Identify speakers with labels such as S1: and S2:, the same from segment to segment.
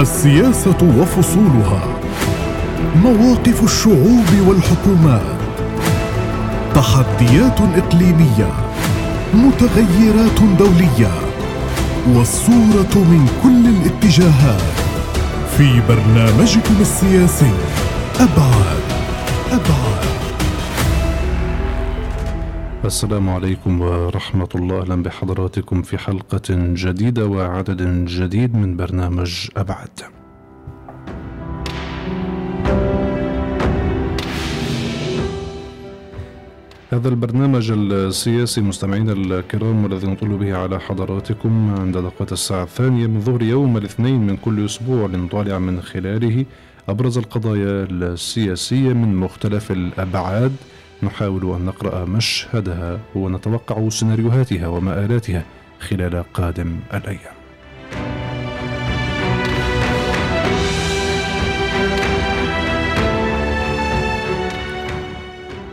S1: السياسة وفصولها. مواقف الشعوب والحكومات. تحديات إقليمية. متغيرات دولية. والصورة من كل الاتجاهات. في برنامجكم السياسي. أبعاد. أبعاد.
S2: السلام عليكم ورحمة الله. أهلا بحضراتكم في حلقة جديدة وعدد جديد من برنامج أبعد. هذا البرنامج السياسي مستمعينا الكرام والذي نطل به على حضراتكم عند دقات الساعة الثانية من ظهر يوم الاثنين من كل أسبوع لنطالع من خلاله أبرز القضايا السياسية من مختلف الأبعاد. نحاول أن نقرأ مشهدها ونتوقع سيناريوهاتها ومآلاتها خلال قادم الأيام.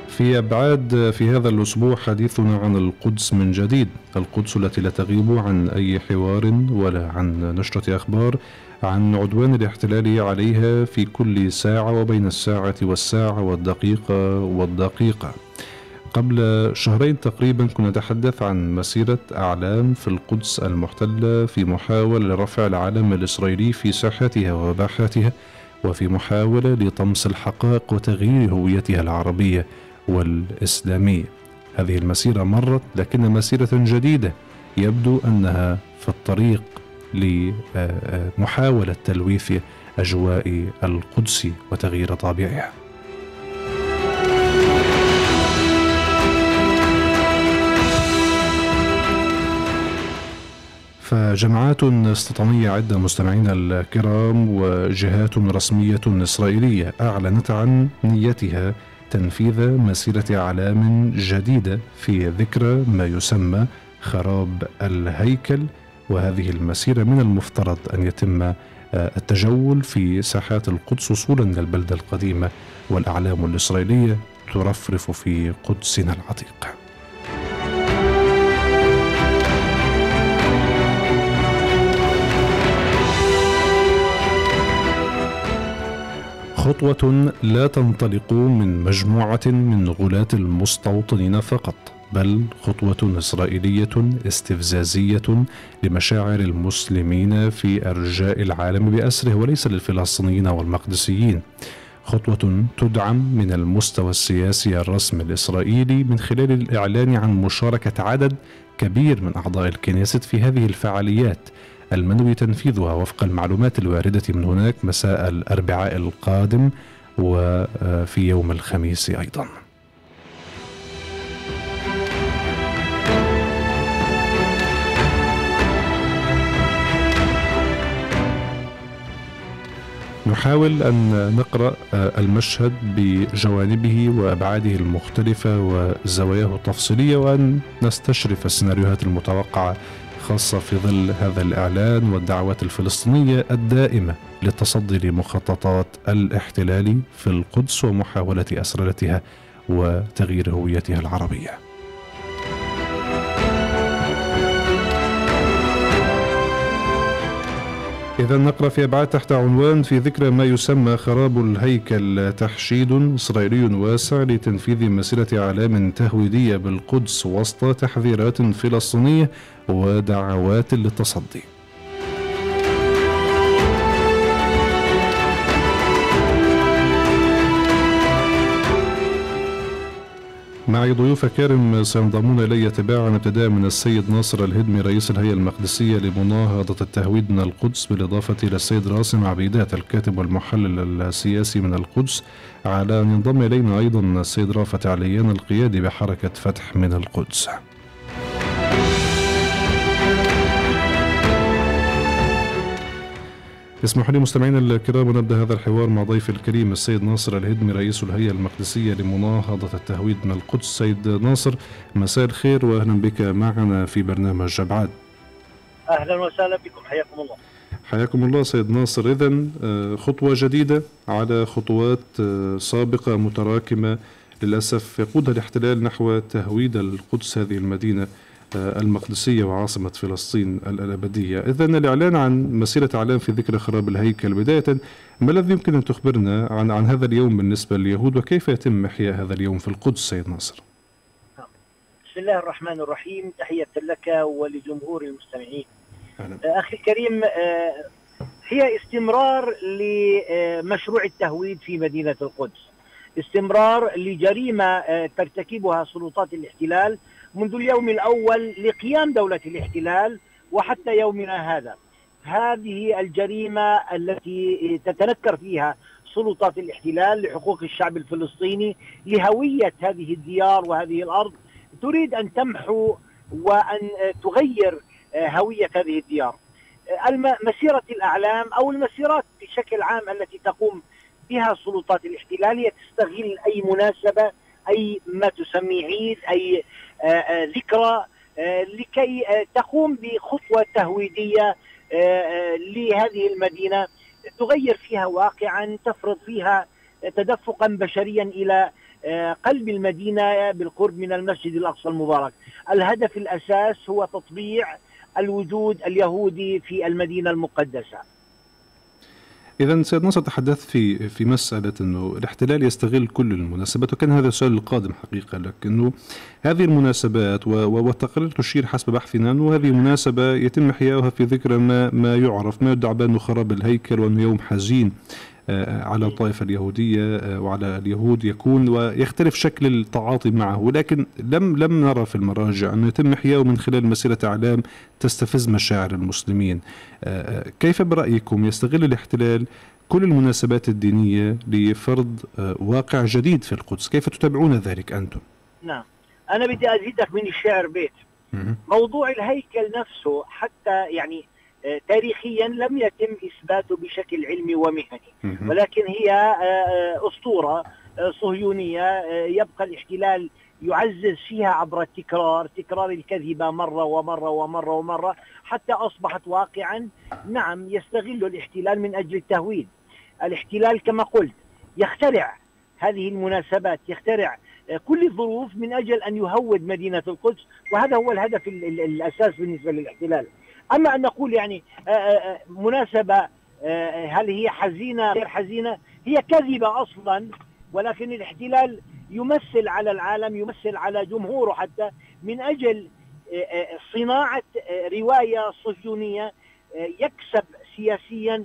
S2: في أبعاد في هذا الأسبوع حديثنا عن القدس من جديد القدس التي لا تغيب عن أي حوار ولا عن نشرة أخبار. عن عدوان الاحتلال عليها في كل ساعة وبين الساعة والساعة والدقيقة والدقيقة. قبل شهرين تقريبا كنا نتحدث عن مسيرة أعلام في القدس المحتلة في محاولة لرفع العلم الإسرائيلي في ساحتها وباحاتها وفي محاولة لطمس الحقائق وتغيير هويتها العربية والإسلامية. هذه المسيرة مرت لكن مسيرة جديدة يبدو أنها في الطريق. لمحاولة تلويث أجواء القدس وتغيير طابعها. فجماعات استيطانية عدة مستمعينا الكرام وجهات رسمية إسرائيلية أعلنت عن نيتها تنفيذ مسيرة أعلام جديدة في ذكرى ما يسمى خراب الهيكل وهذه المسيرة من المفترض أن يتم التجول في ساحات القدس وصولا من البلدة القديمة والأعلام الإسرائيلية ترفرف في قدسنا العتيق. خطوة لا تنطلق من مجموعة من غلاة المستوطنين فقط. بل خطوة إسرائيلية استفزازية لمشاعر المسلمين في أرجاء العالم بأسره وليس للفلسطينيين والمقدسيين. خطوة تدعم من المستوى السياسي الرسمي الإسرائيلي من خلال الإعلان عن مشاركة عدد كبير من أعضاء الكنيست في هذه الفعاليات المنوي تنفيذها وفق المعلومات الواردة من هناك مساء الأربعاء القادم وفي يوم الخميس أيضاً. نحاول أن نقرأ المشهد بجوانبه وأبعاده المختلفة وزواياه التفصيلية وأن نستشرف السيناريوهات المتوقعة خاصة في ظل هذا الإعلان والدعوات الفلسطينية الدائمة للتصدي لمخططات الاحتلال في القدس ومحاولة أسرلتها وتغيير هويتها العربية. إذا نقرأ في أبعاد تحت عنوان في ذكرى ما يسمى خراب الهيكل تحشيد إسرائيلي واسع لتنفيذ مسيرة أعلام تهويدية بالقدس وسط تحذيرات فلسطينية ودعوات للتصدي. معي ضيوف كارم سينضمون إلي تباعا ابتداء من السيد ناصر الهدمي رئيس الهيئة المقدسية لمناهضة التهويد من القدس بالإضافة إلى السيد راسم عبيدات الكاتب والمحلل السياسي من القدس على أن ينضم إلينا أيضا السيد رافت عليان القيادي بحركة فتح من القدس. اسمحوا لي مستمعينا الكرام نبدأ هذا الحوار مع ضيف الكريم السيد ناصر الهدمي رئيس الهيئة المقدسية لمناهضة التهويد من القدس. سيد ناصر مساء الخير واهلا بك معنا في برنامج أبعاد.
S3: أهلا وسهلا بكم حياكم الله.
S2: حياكم الله سيد ناصر. اذا خطوة جديدة على خطوات سابقة متراكمة للأسف يقودها الاحتلال نحو تهويد القدس هذه المدينة. آه، المقدسية وعاصمة فلسطين الأبدية. إذا الإعلان عن مسيرة أعلام في ذكرى خراب الهيكل. بداية ما الذي يمكن أن تخبرنا عن, عن هذا اليوم بالنسبة لليهود وكيف يتم إحياء هذا اليوم في القدس سيد ناصر؟
S3: بسم الله الرحمن الرحيم. تحية لك ولجمهور المستمعين. أهلا. آه، أخي الكريم آه، هي استمرار لمشروع التهويد في مدينة القدس. استمرار لجريمة ترتكبها سلطات الاحتلال منذ اليوم الأول لقيام دولة الاحتلال وحتى يومنا هذا. هذه الجريمة التي تتنكر فيها سلطات الاحتلال لحقوق الشعب الفلسطيني لهوية هذه الديار وهذه الأرض. تريد أن تمحو وأن تغير هوية هذه الديار. مسيرة الأعلام أو المسيرات بشكل عام التي تقوم بها سلطات الاحتلال هي تستغل أي مناسبة أي ما تسميه عيد أي ذكرى آه، لكي تقوم بخطوة تهويدية لهذه المدينة. تغير فيها واقعا تفرض فيها تدفقا بشريا إلى قلب المدينة بالقرب من المسجد الأقصى المبارك. الهدف الأساس هو تطبيع الوجود اليهودي في المدينة المقدسة.
S2: إذا سيد نصر تحدث في في مسألة أنه الاحتلال يستغل كل المناسبات وكان هذا السؤال القادم حقيقة لك أنه هذه المناسبات والتقارير تشير حسب بحثنا أنه هذه مناسبة يتم إحياؤها في ذكرى ما ما يعرف ما يدعى بأنه خراب الهيكل وأنه يوم حزين. على الطائفة اليهودية آه، وعلى اليهود يكون ويختلف شكل التعاطي معه. ولكن لم لم نرى في المراجع أنه يتم إحياؤه من خلال مسيرة أعلام تستفز مشاعر المسلمين. آه، كيف برأيكم يستغل الاحتلال كل المناسبات الدينية لفرض واقع جديد في القدس؟ كيف تتابعون ذلك أنتم؟
S3: نعم. أنا بدي أزيدك من الشعر بيت. موضوع الهيكل نفسه حتى يعني تاريخيا لم يتم اثباته بشكل علمي ومهني. ولكن هي آه، آه، أسطورة آه، صهيونية يبقى الاحتلال يعزز فيها عبر التكرار تكرار الكذبة مرة ومرة ومرة ومرة حتى أصبحت واقعا نعم يستغل الاحتلال من أجل التهويد. الاحتلال كما قلت يخترع هذه المناسبات يخترع كل الظروف من أجل أن يهود مدينة القدس وهذا هو الهدف الأساس بالنسبة للاحتلال. أما أن نقول يعني آه، آه، آه، مناسبة هل هي حزينة غير حزينة؟ هي كذبة أصلا ولكن الاحتلال يمثل على العالم يمثل على جمهوره حتى من أجل صناعة رواية صهيونية يكسب سياسيا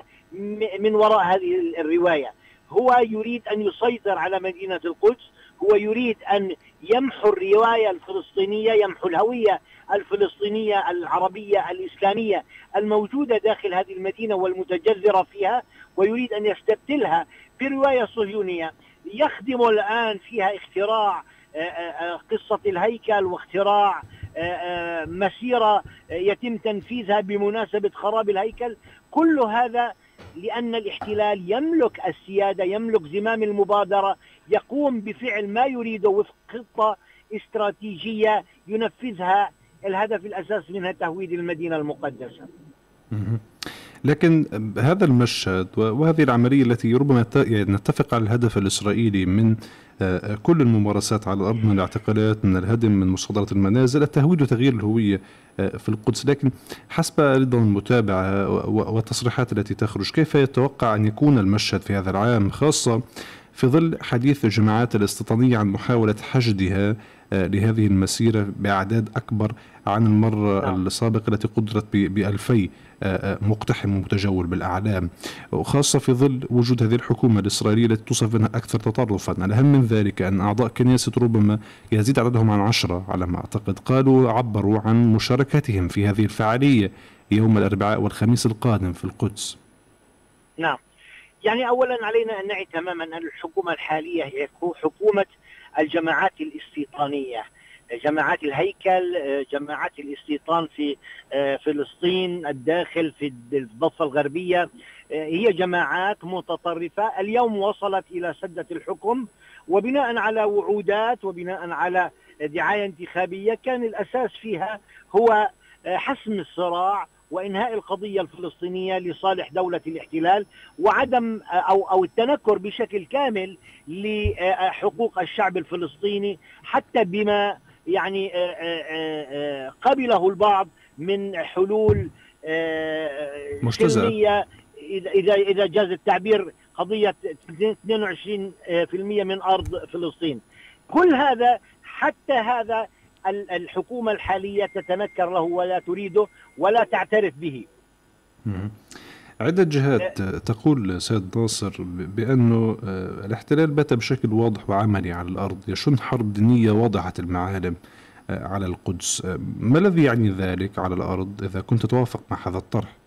S3: من وراء هذه الرواية. هو يريد أن يسيطر على مدينة القدس هو يريد أن يمحو الرواية الفلسطينية يمحو الهوية الفلسطينية العربية الإسلامية الموجودة داخل هذه المدينة والمتجذرة فيها ويريد أن يستبدلها برواية صهيونية. يخدم الآن فيها اختراع آه، آه، آه، قصة الهيكل واختراع مسيرة يتم تنفيذها بمناسبة خراب الهيكل. كل هذا لأن الاحتلال يملك السيادة يملك زمام المبادرة يقوم بفعل ما يريده وفق خطة استراتيجية ينفذها الهدف الأساس منها تهويد المدينة المقدسة.
S2: لكن هذا المشهد وهذه العملية التي ربما يعني نتفق على الهدف الإسرائيلي من آه، كل الممارسات على الأرض من الاعتقالات من الهدم من مصادرة المنازل التهويد وتغيير الهوية آه، في القدس. لكن حسب أيضا المتابعة والتصريحات التي تخرج كيف يتوقع أن يكون المشهد في هذا العام خاصة في ظل حديث الجماعات الاستيطانية عن محاولة حشدها آه، لهذه المسيرة بأعداد أكبر عن المرة نعم. السابقة التي قدرت بألفي آه، آه، مقتحم ومتجول بالأعلام. وخاصة في ظل وجود هذه الحكومة الإسرائيلية التي توصف أنها أكثر تطرفا. الأهم من ذلك أن أعضاء كنيسة ربما يزيد عددهم عن عشرة على ما أعتقد. قالوا عبروا عن مشاركتهم في هذه الفعالية يوم الأربعاء والخميس القادم في القدس.
S3: نعم. يعني أولا علينا أن نعي تماما أن الحكومة الحالية هي حكومة الجماعات الاستيطانية جماعات الهيكل جماعات الاستيطان في آه، فلسطين الداخل في الضفة الغربية. آه، هي جماعات متطرفة. اليوم وصلت إلى سدة الحكم. وبناء على وعودات وبناء على دعاية انتخابية كان الأساس فيها هو آه، حسم الصراع وإنهاء القضية الفلسطينية لصالح دولة الاحتلال وعدم أو أو التنكر بشكل كامل لحقوق الشعب الفلسطيني حتى بما يعني قبله البعض من حلول
S2: سلمية.
S3: إذا إذا جاز التعبير قضية 22% من أرض فلسطين. كل هذا حتى هذا الحكومة الحالية تتنكر له ولا تريده ولا تعترف به.
S2: عدة جهات تقول سيد ناصر بأنه آه، الاحتلال بات بشكل واضح وعملي على الأرض يشن حرب دينية واضحة المعالم آه، على القدس. ما الذي يعني ذلك على الأرض إذا كنت توافق مع هذا الطرح؟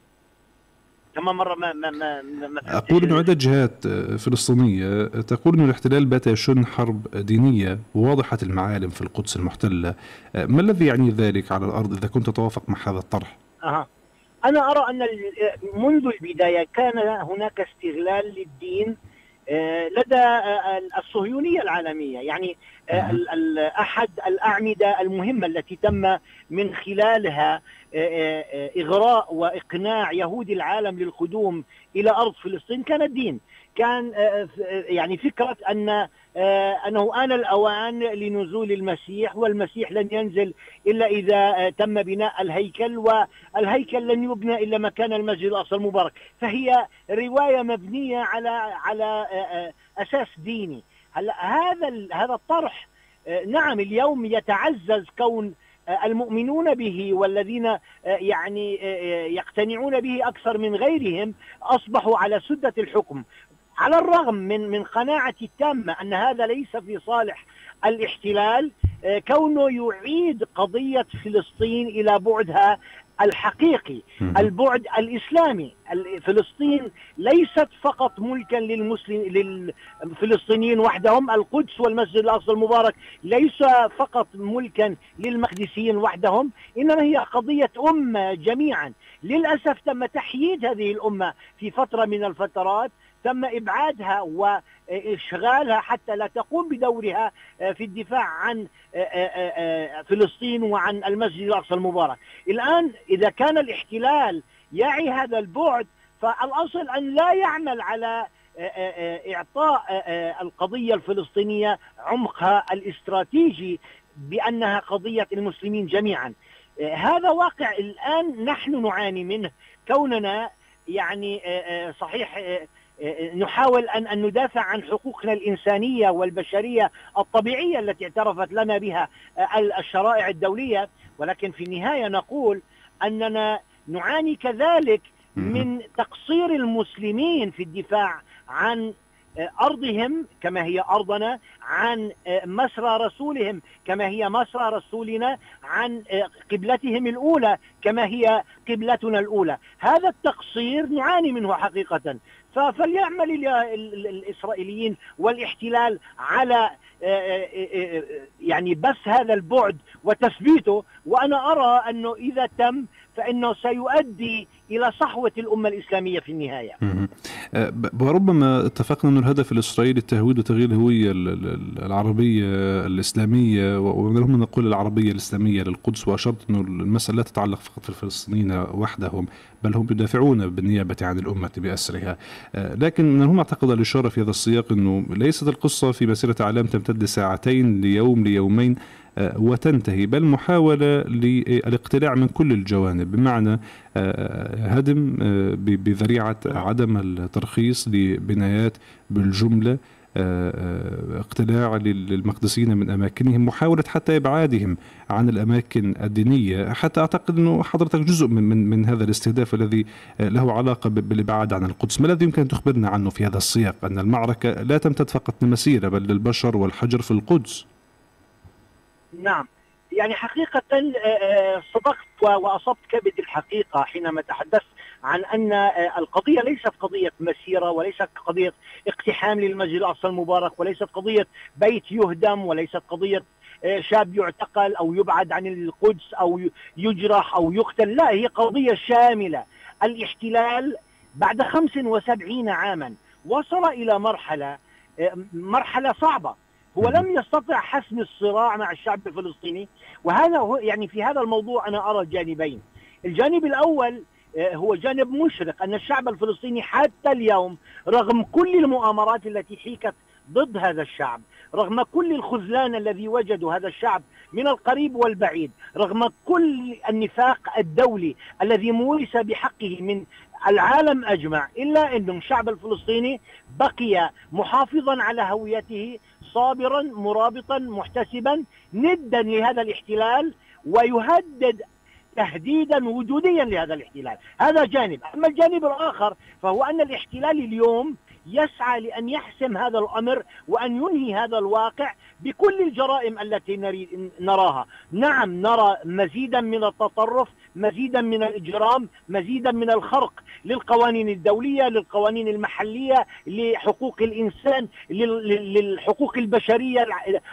S3: كمان مرة ما ما ما, ما
S2: أقول أن عدة جهات فلسطينية تقول أن الاحتلال بات يشن حرب دينية واضحة المعالم في القدس المحتلة ما الذي يعني ذلك على الأرض إذا كنت توافق مع هذا الطرح؟
S3: أه. أنا أرى أن منذ البداية كان هناك استغلال للدين آه، لدى آه، الصهيونية العالمية. يعني آه، أحد الأعمدة المهمة التي تم من خلالها إغراء وإقناع يهود العالم للقدوم إلى أرض فلسطين كان الدين. كان يعني فكرة أن آه، أنه آن الأوان لنزول المسيح والمسيح لن ينزل إلا إذا آه، تم بناء الهيكل والهيكل لن يبنى إلا مكان المسجد الأقصى المبارك. فهي رواية مبنية على على آه، أساس ديني. هلا هذا هذا الطرح نعم اليوم يتعزز كون المؤمنون به والذين يعني يقتنعون به أكثر من غيرهم أصبحوا على سدة الحكم. على الرغم من من قناعتي التامة أن هذا ليس في صالح الاحتلال آه، كونه يعيد قضية فلسطين إلى بعدها الحقيقي البعد الإسلامي. فلسطين ليست فقط ملكا للمسلم للفلسطينيين وحدهم القدس والمسجد الأقصى المبارك ليس فقط ملكا للمقدسيين وحدهم إنما هي قضية أمة جميعا. للأسف تم تحييد هذه الأمة في فترة من الفترات تم إبعادها وإشغالها حتى لا تقوم بدورها آه، في الدفاع عن آه، آه، فلسطين وعن المسجد الأقصى المبارك. الآن إذا كان الاحتلال يعي هذا البعد فالأصل أن لا يعمل على إعطاء القضية الفلسطينية عمقها الاستراتيجي بأنها قضية المسلمين جميعا. هذا واقع الآن نحن نعاني منه كوننا يعني صحيح نحاول أن أن ندافع عن حقوقنا الإنسانية والبشرية الطبيعية التي اعترفت لنا بها الشرائع الدولية. ولكن في النهاية نقول أننا نعاني كذلك من تقصير المسلمين في الدفاع عن أرضهم كما هي أرضنا عن مسرى رسولهم كما هي مسرى رسولنا عن قبلتهم الأولى كما هي قبلتنا الأولى. هذا التقصير نعاني منه حقيقة. فليعمل الإسرائيليين والاحتلال على آه، آه، آه، يعني بس هذا البعد وتثبيته. وأنا أرى أنه إذا تم فإنه سيؤدي إلى صحوة الأمة الإسلامية في النهاية.
S2: أه، وربما اتفقنا أن الهدف الإسرائيلي التهويد وتغيير الهوية العربية الإسلامية ومنهم نقول العربية الإسلامية للقدس وأشرت انه المسألة لا تتعلق فقط في الفلسطينيين وحدهم بل هم يدافعون بالنيابة عن الأمة بأسرها. أه، لكن من المهم اعتقد الإشارة في هذا السياق أنه ليست القصة في مسيرة اعلام تمتد ساعتين ليوم ليومين وتنتهي. بل محاولة للاقتلاع من كل الجوانب بمعنى آه، هدم آه، بذريعة عدم الترخيص لبنايات بالجملة اقتلاع للمقدسين من أماكنهم محاولة حتى إبعادهم عن الأماكن الدينية. حتى أعتقد إنه حضرتك جزء من من, من هذا الاستهداف الذي له علاقة بالإبعاد عن القدس، ما الذي يمكن أن تخبرنا عنه في هذا السياق؟ أن المعركة لا تمتد فقط لمسيرة بل للبشر والحجر في القدس؟
S3: نعم. يعني حقيقة آه، آه، صدقت وأصبت كبد الحقيقة حينما تحدثت عن أن آه، القضية ليست قضية مسيرة وليست قضية اقتحام للمسجد الأقصى المبارك وليست قضية بيت يهدم وليست قضية شاب يعتقل أو يبعد عن القدس أو يجرح أو يقتل لا هي قضية شاملة. الاحتلال بعد 75 عاما وصل إلى مرحلة مرحلة صعبة. هو لم يستطع حسم الصراع مع الشعب الفلسطيني وهذا هو يعني في هذا الموضوع أنا أرى جانبين الجانب الأول آه، هو جانب مشرق أن الشعب الفلسطيني حتى اليوم رغم كل المؤامرات التي حيكت ضد هذا الشعب رغم كل الخذلان الذي وجدوا هذا الشعب من القريب والبعيد رغم كل النفاق الدولي الذي مورس بحقه من العالم أجمع إلا ان الشعب الفلسطيني بقي محافظا على هويته صابرا مرابطا محتسبا ندا لهذا الاحتلال ويهدد تهديدا وجوديا لهذا الاحتلال. هذا جانب. أما الجانب الآخر فهو أن الاحتلال اليوم يسعى لأن يحسم هذا الأمر وأن ينهي هذا الواقع بكل الجرائم التي نراها. نعم نرى مزيدا من التطرف مزيدا من الإجرام مزيدا من الخرق للقوانين الدولية للقوانين المحلية لحقوق الإنسان للحقوق البشرية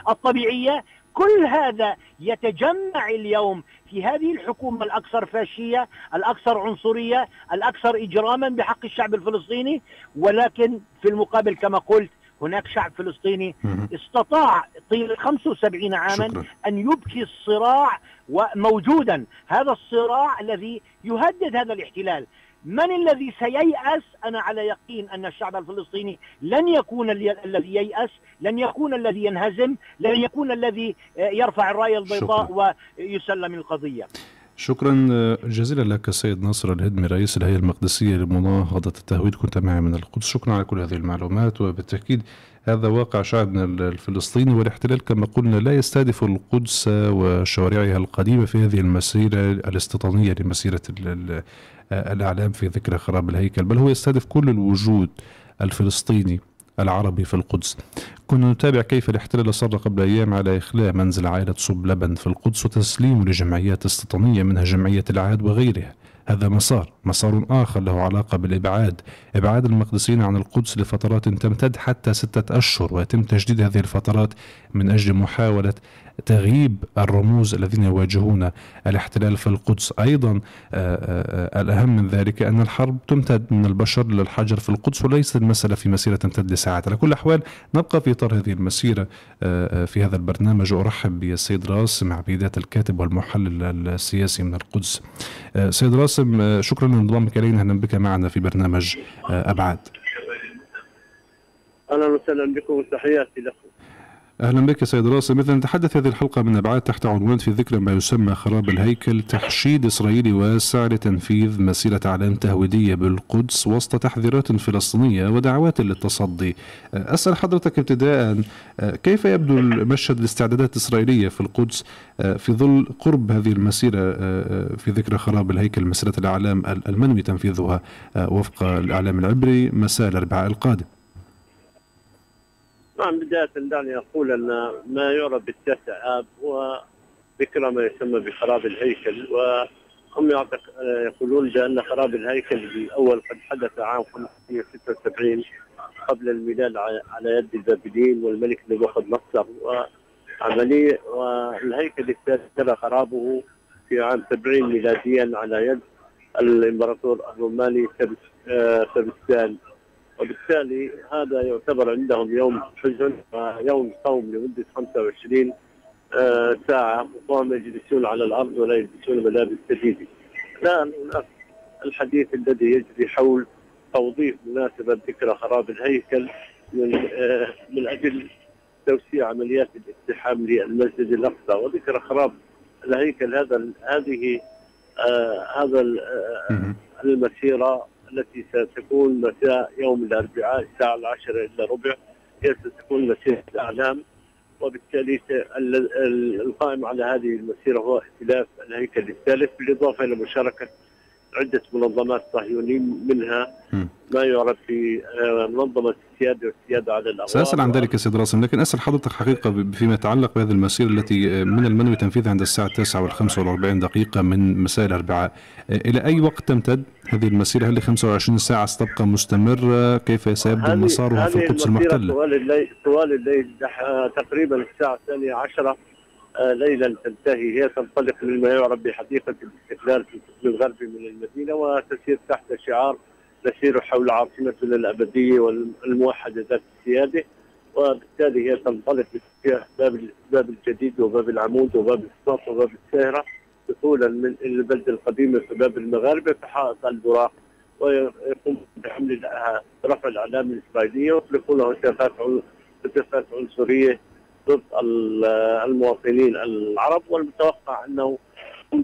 S3: الطبيعية. كل هذا يتجمع اليوم في هذه الحكومة الأكثر فاشية الأكثر عنصرية الأكثر إجراما بحق الشعب الفلسطيني. ولكن في المقابل كما قلت هناك شعب فلسطيني استطاع طيلة 75 عاما شكرا. أن يبكي الصراع وموجودا. هذا الصراع الذي يهدد هذا الاحتلال. من الذي سييأس؟ أنا على يقين أن الشعب الفلسطيني لن يكون الذي ييأس لن يكون الذي ينهزم لن يكون الذي يرفع الراية البيضاء شكرا. ويسلم القضية.
S2: شكرا جزيلا لك السيد ناصر الهدمي رئيس الهيئة المقدسية لمناهضة التهويد كنت معي من القدس. شكرا على كل هذه المعلومات. وبالتأكيد هذا واقع شعبنا الفلسطيني. والاحتلال كما قلنا لا يستهدف القدس وشوارعها القديمة في هذه المسيرة الاستيطانية لمسيرة الإعلام في ذكرى خراب الهيكل بل هو يستهدف كل الوجود الفلسطيني. العربي في القدس. كنا نتابع كيف الاحتلال أصر قبل أيام على إخلاء منزل عائلة صب لبن في القدس وتسليمه لجمعيات استيطانية منها جمعية العاد وغيرها. هذا مسار مسار آخر له علاقة بالإبعاد. إبعاد المقدسين عن القدس لفترات تمتد حتى ستة أشهر ويتم تجديد هذه الفترات من أجل محاولة تغييب الرموز الذين يواجهون الاحتلال في القدس. أيضا آه، آه، الأهم من ذلك أن الحرب تمتد من البشر للحجر في القدس وليست المسألة في مسيرة تمتد لساعات. على كل الأحوال نبقى في إطار هذه المسيرة آه، في هذا البرنامج. أرحب بالسيد راسم عبيدات الكاتب والمحلل السياسي من القدس. سيد راسم شكرا لانضمامك إلينا. أهلا بك معنا في برنامج أبعاد.
S4: أهلا وسهلا بكم. وتحياتي لكم.
S2: أهلا بك سيد راسم مثل نتحدث هذه الحلقة من أبعاد تحت عنوان في ذكرى ما يسمى خراب الهيكل تحشيد إسرائيلي واسع لتنفيذ مسيرة أعلام تهويدية بالقدس وسط تحذيرات فلسطينية ودعوات للتصدي. أسأل حضرتك ابتداء كيف يبدو المشهد الاستعدادات الإسرائيلية في القدس في ظل قرب هذه المسيرة في ذكرى خراب الهيكل مسيرة الأعلام المنوي تنفيذها وفق الإعلام العبري مساء الأربعاء القادم؟
S4: نعم بداية دعني أقول أن ما يعرف بالتاسع آب هو ذكرى ما يسمى بخراب الهيكل وهم يقولون بأن خراب الهيكل الأول قد حدث عام 576 قبل الميلاد على يد البابليين والملك نبوخذ نصر وعملية والهيكل الثالث تم خرابه في عام 70 ميلاديا على يد الإمبراطور الروماني سبستان وبالتالي هذا يعتبر عندهم يوم حزن ويوم صوم لمدة 25 آه، ساعة. وهم يجلسون على الأرض ولا يلبسون ملابس جديدة. الآن هناك الحديث الذي يجري حول توظيف مناسبة ذكرى خراب الهيكل من آه، من أجل توسيع عمليات الاقتحام للمسجد الأقصى وذكرى خراب الهيكل. هذا هذه آه هذا المسيرة التي ستكون مساء يوم الأربعاء الساعة العاشرة إلا ربع هي ستكون مسيرة الأعلام وبالتالي القائم على هذه المسيرة هو ائتلاف الهيكل الثالث بالإضافة إلى مشاركة عدة منظمات صهيونيين منها ما يعرف في آه، منظمة السيادة والسيادة على الأوراق
S2: سأسأل عن ذلك سيد راسم لكن أسأل حضرتك حقيقة فيما يتعلق بهذه المسيرة التي آه، من المنوي تنفيذها عند الساعة 9 والخمسة والأربعين دقيقة من مساء الأربعاء آه، إلى أي وقت تمتد هذه المسيرة؟ هل 25 ساعة ستبقى مستمرة؟ كيف سيبدو مسارها في القدس المحتلة
S4: طوال الليل طوال الليل تقريبا الساعة الثانية عشرة. ليلا تنتهي. هي تنطلق مما يعرف بحديقة الاستقلال في القسم الغربي من المدينة وتسير تحت شعار نسير حول عاصمتنا الأبدية والموحدة ذات السيادة. وبالتالي هي تنطلق باتجاه باب باب الجديد وباب العمود وباب السطح وباب الساهرة دخولا من البلدة القديمة في باب المغاربة في حائط البراق ويقوم بحمل رفع الأعلام الإسرائيلية ويطلقون هتافات هتافات عنصرية ضد المواطنين العرب والمتوقع أنه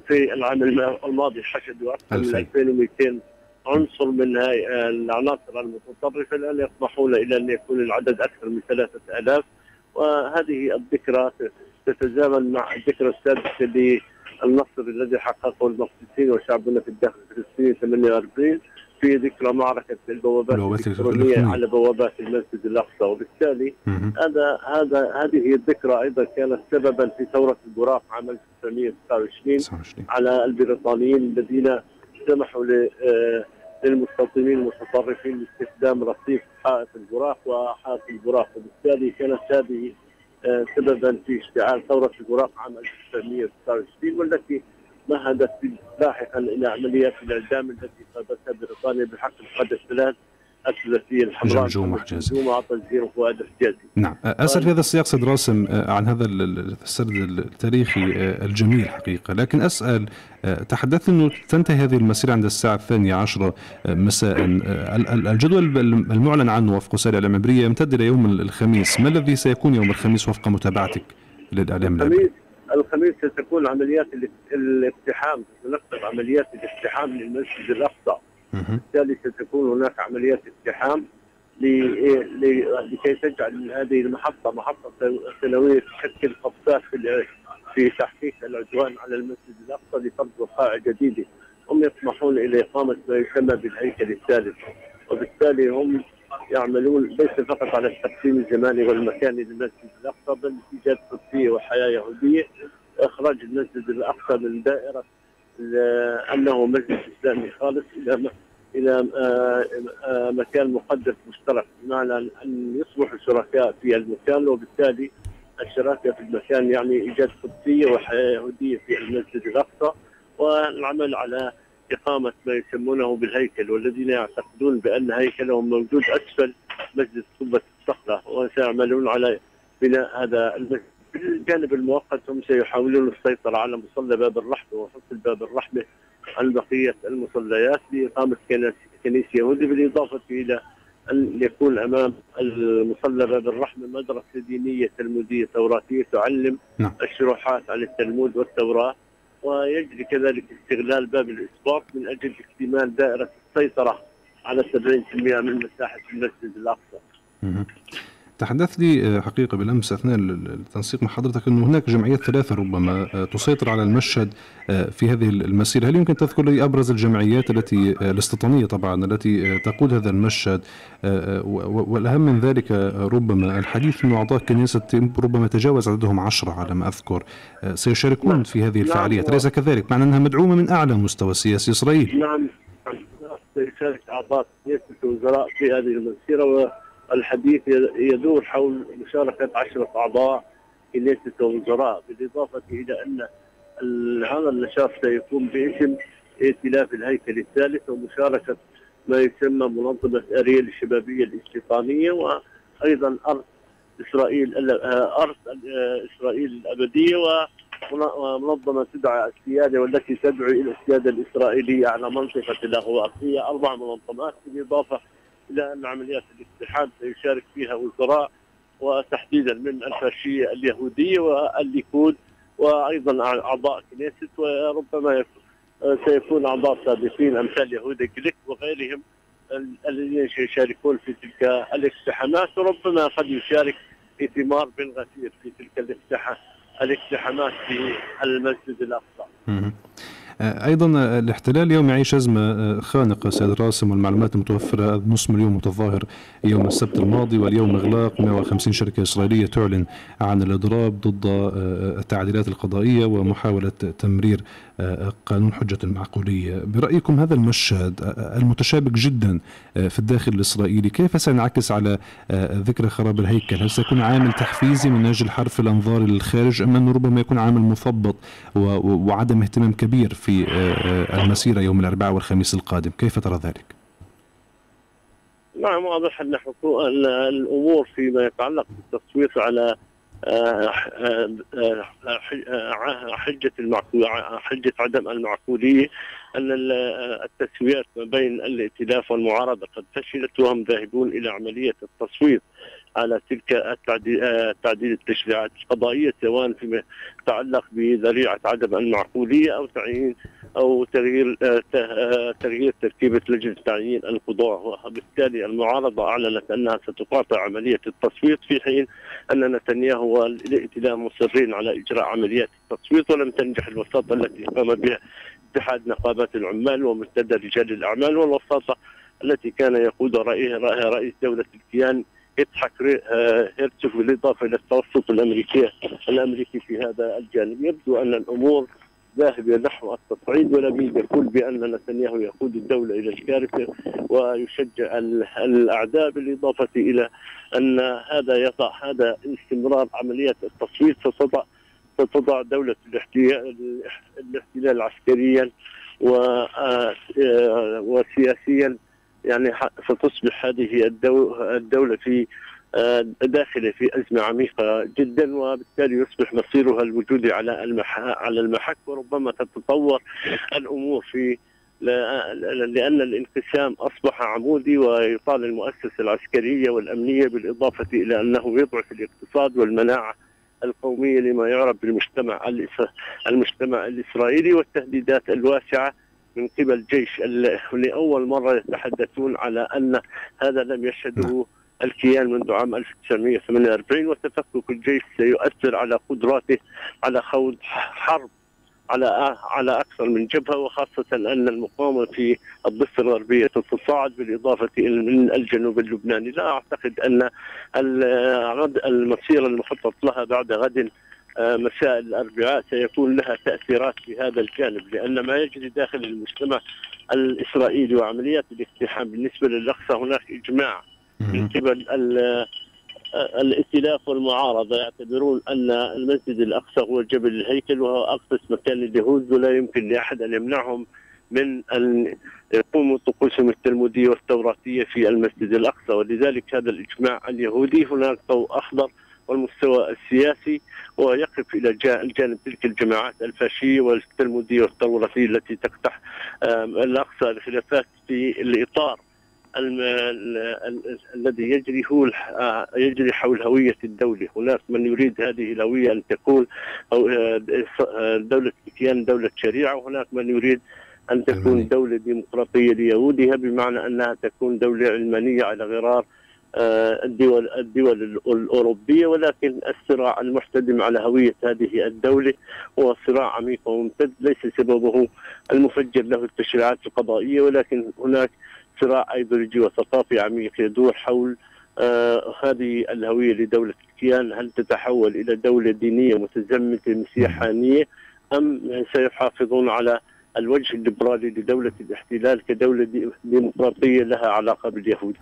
S4: في العام الماضي حشدوا أكثر من 2200 عنصر من هاي العناصر المتطرفة الآن يطمحون إلى أن يكون العدد أكثر من 3000 وهذه الذكرى تتزامن مع الذكرى السادسه للنصر الذي حققه المقدسيين وشعبنا في الداخل الفلسطيني 48 في ذكرى معركه البوابات الإلكترونية على بوابات المسجد الأقصى. وبالتالي هذا هذا هذه الذكرى أيضا كانت سببا في ثورة البراق عام 1929 على البريطانيين الذين سمحوا آه، للمستوطنين المتطرفين باستخدام رصيف حائط البراق وحائط البراق وبالتالي كانت هذه آه، سببا في اشتعال ثورة البراق عام 1929 والتي مهدت لاحقا إلى عمليات الإعدام التي قادتها بريطانيا بحق القادة الثلاث الثلاثيه الحمراء
S2: جمجوم وحجازي
S4: فؤاد الحجازي.
S2: نعم. اسال في هذا السياق سيد راسم عن هذا السرد التاريخي الجميل حقيقه لكن أسأل تحدثت أنه تنتهي هذه المسيرة عند الساعة الثانية عشرة مساء. الجدول المعلن عنه وفق وسائل الإعلام العبرية يمتد إلى يوم الخميس. ما الذي سيكون يوم الخميس وفق متابعتك للإعلام
S4: العبري؟ الخميس ستكون عمليات الاقتحام ستنفذ عمليات الاقتحام للمسجد الأقصى. بالتالي ستكون هناك عمليات اقتحام لكي تجعل هذه المحطة محطة سنويه تشكل قفزات في في تحقيق العدوان على المسجد الأقصى لفرض وقائع جديدة. هم يطمحون إلى إقامة ما يسمى بالهيكل الثالث وبالتالي هم يعملون ليس فقط على التقسيم الزماني والمكاني للمسجد الأقصى بل ايجاد قدسيه وحياة يهودية. واخراج المسجد الأقصى من دائرة أنه مسجد إسلامي خالص إلى إلى آه، آه، مكان مقدس مشترك بمعنى أن يصبحوا شركاء في المكان وبالتالي الشراكة في المكان يعني إيجاد قدسيه وحياة يهودية في المسجد الأقصى. والعمل على إقامة ما يسمونه بالهيكل والذين يعتقدون بأن هيكلهم موجود أسفل مسجد قبة الصخرة وسيعملون على بناء هذا المسجد بالجانب المؤقت هم سيحاولون السيطرة على مصلى باب الرحمة وفصل باب الرحمة عن بقية المصليات بإقامة كنيسة يهودي بالإضافة إلى أن يكون أمام المصلى باب الرحمة مدرسة دينية تلمودية توراتية تعلم نعم. الشروحات عن التلمود والتوراة ويجري كذلك استغلال باب الإسباط من أجل اكتمال دائرة السيطرة على 70% من مساحة المسجد الأقصى.
S2: تحدثت لي آه، حقيقة بالأمس أثناء التنسيق مع حضرتك أنه هناك جمعيات ثلاثة ربما آه، تسيطر على المشهد آه، في هذه المسيرة. هل يمكن تذكر لي أبرز الجمعيات التي الاستيطانية طبعا التي تقود هذا المشهد والأهم من ذلك ربما الحديث أنه أعضاء كنيسة ربما تجاوز عددهم عشرة على ما أذكر سيشاركون نعم. في هذه الفعاليات. أليس كذلك؟ مع أنها مدعومة من أعلى مستوى السياسي إسرائيل.
S4: نعم. سيشارك أعضاء كنيسة الوزراء في هذه المسيرة الحديث يدور حول مشاركة عشرة أعضاء في لجنة الوزراء بالإضافة إلى أن هذا النشاط سيكون باسم ائتلاف الهيكل الثالث ومشاركة ما يسمى منظمة أريل الشبابية الاستيطانية وأيضا أرض إسرائيل أرض إسرائيل الأبدية ومنظمة تدعى السيادة والتي تدعو إلى السيادة الإسرائيلية على منطقة الأغواء هي أربع منظمات بالإضافة إلى ان عمليات الاقتحام سيشارك فيها وزراء وتحديدا من الفاشية اليهودية والليكود وأيضا أعضاء كنيست وربما سيكون أعضاء سابقين أمثال يهودا جليك وغيرهم الذين سيشاركون في تلك الاقتحامات وربما قد يشارك ثمار بن غفير في تلك الاقتحامات في المسجد الأقصى.
S2: آه، أيضا آه، الاحتلال اليوم يعيش أزمة آه، خانقة سيد راسم والمعلومات المتوفرة نصف مليون متظاهر يوم السبت الماضي واليوم إغلاق 150 شركة إسرائيلية تعلن عن الإضراب ضد التعديلات القضائية ومحاولة تمرير قانون حجة المعقولية. برأيكم هذا المشهد المتشابك جدا في الداخل الإسرائيلي كيف سينعكس على ذكرى خراب الهيكل؟ هل سيكون عامل تحفيزي من أجل حرف الأنظار للخارج أم انه ربما يكون عامل مثبط وعدم اهتمام كبير في آه، آه، المسيرة يوم الأربعاء والخميس القادم؟ كيف ترى ذلك؟
S4: نعم واضح أن الأمور فيما يتعلق بالتصويت على حجة حجة عدم المعقولية أن التسويات ما بين الائتلاف والمعارضة قد فشلت وهم ذاهبون إلى عملية التصويت. على تلك تعديل التشريعات القضائية سواء فيما يتعلق بذريعة عدم المعقولية أو تعيين أو تغيير تغيير تركيبة لجنة تعيين القضاء. وبالتالي المعارضة أعلنت أنها ستقاطع عملية التصويت في حين أن نتنياهو والائتلاف مصرين على إجراء عمليات التصويت ولم تنجح الوساطة التي قام بها اتحاد نقابات العمال ومنتدى رجال الأعمال والوساطة التي كان يقودها رئيس دولة الكيان يضحك هيرتسوف بالإضافة إلى التوسط الامريكي الأمريكي في هذا الجانب. يبدو أن الأمور ذاهبة نحو التصعيد ولم يقول بأن نتنياهو يقود الدولة إلى الكارثة ويشجع الأعداء بالإضافة إلى أن هذا يضع هذا استمرار عمليات التصويت ستضع ستضع دولة الاحتلال عسكريا آه، وسياسيا يعني ستصبح هذه الدولة في آه، داخله في أزمة عميقة جدا وبالتالي يصبح مصيرها الوجودي على على المحك وربما تتطور الأمور في لأن الانقسام أصبح عمودي ويطال المؤسسة العسكرية والأمنية بالإضافة إلى أنه يضعف الاقتصاد والمناعة القومية لما يعرف بالمجتمع المجتمع الإسرائيلي والتهديدات الواسعة من قبل جيش لأول مرة يتحدثون على أن هذا لم يشهده الكيان منذ عام 1948 وتفكك الجيش سيؤثر على قدراته على خوض حرب على على أكثر من جبهة وخاصة أن المقاومة في الضفة الغربية تتصاعد بالإضافة إلى الجنوب اللبناني، لا أعتقد أن المسيرة المخطط لها بعد غد مساء الأربعاء. سيكون لها تأثيرات في هذا الجانب لأن ما يجري داخل المجتمع الإسرائيلي وعمليات الاقتحام بالنسبة للأقصى هناك إجماع من قبل آه، الائتلاف والمعارضة. يعتبرون أن المسجد الأقصى هو جبل الهيكل وهو اقدس مكان لليهود ولا يمكن لأحد أن يمنعهم من أن يقوموا طقوسهم التلمودية والتوراتيه في المسجد الأقصى. ولذلك هذا الإجماع اليهودي هناك ضوء أخضر والمستوى السياسي ويقف إلى جانب تلك الجماعات الفاشية والتلموديه والثوراتيه التي تقتح الأقصى الخلافات في الإطار الذي يجري هو آه، يجري حول هوية الدولة، هناك من يريد هذه الهوية أن تكون أو آه، دولة كيان دولة شريعة وهناك من يريد أن تكون دولة ديمقراطية ليهودها بمعنى أنها تكون دولة علمانية على غرار آه، الدول الدول الأوروبية ولكن الصراع المحتدم على هوية هذه الدولة هو صراع عميق وممتد ليس سببه المفجر له التشريعات القضائية ولكن هناك صراع ايديولوجي وثقافي عميق يدور حول آه هذه الهوية لدولة الكيان. هل تتحول إلى دولة دينية متزمتة مسيحانية أم سيحافظون على الوجه الليبرالي لدولة الاحتلال كدولة ديمقراطية لها علاقة باليهود.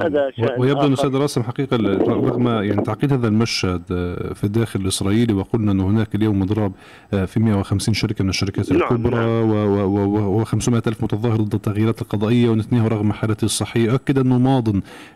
S2: هذا شأن ويبدو أن أستاذ راسم حقيقة رغم يعني تعقيد هذا المشهد آه، في الداخل الإسرائيلي وقلنا أن هناك اليوم إضراب آه، في 150 شركة من الشركات نعم الكبرى نعم. و500 ألف متظاهر ضد التغييرات القضائية ونتنياهو رغم حالته الصحية. أكد أنه ماض